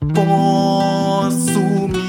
Posso me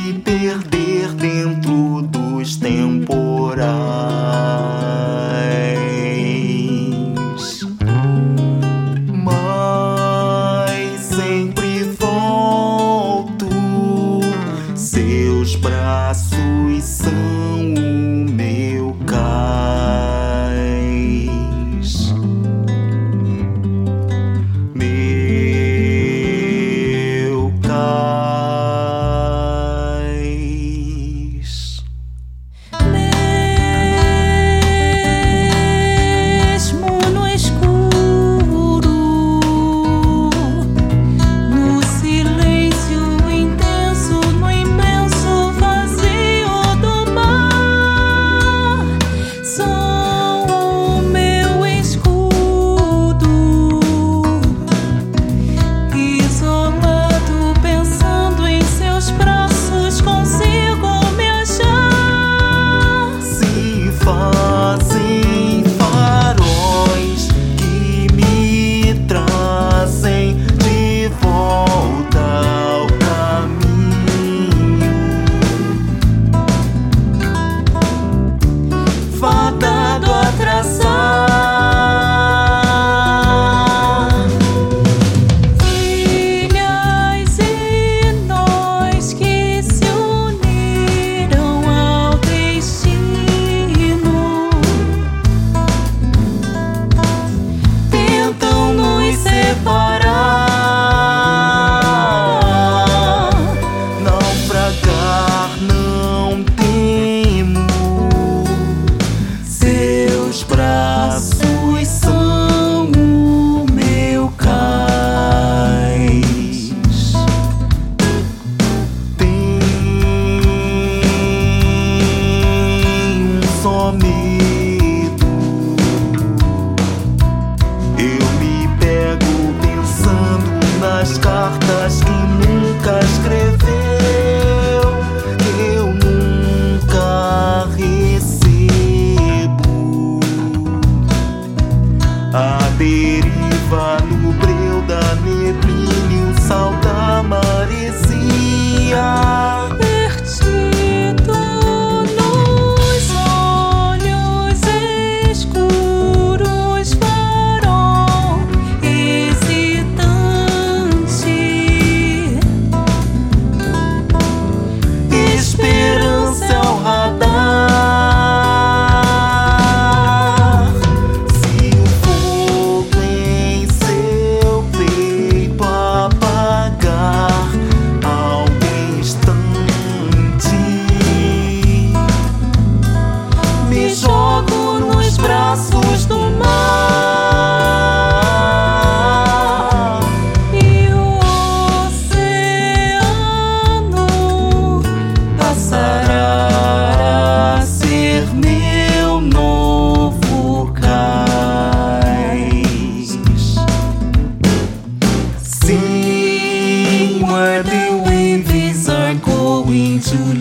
me. into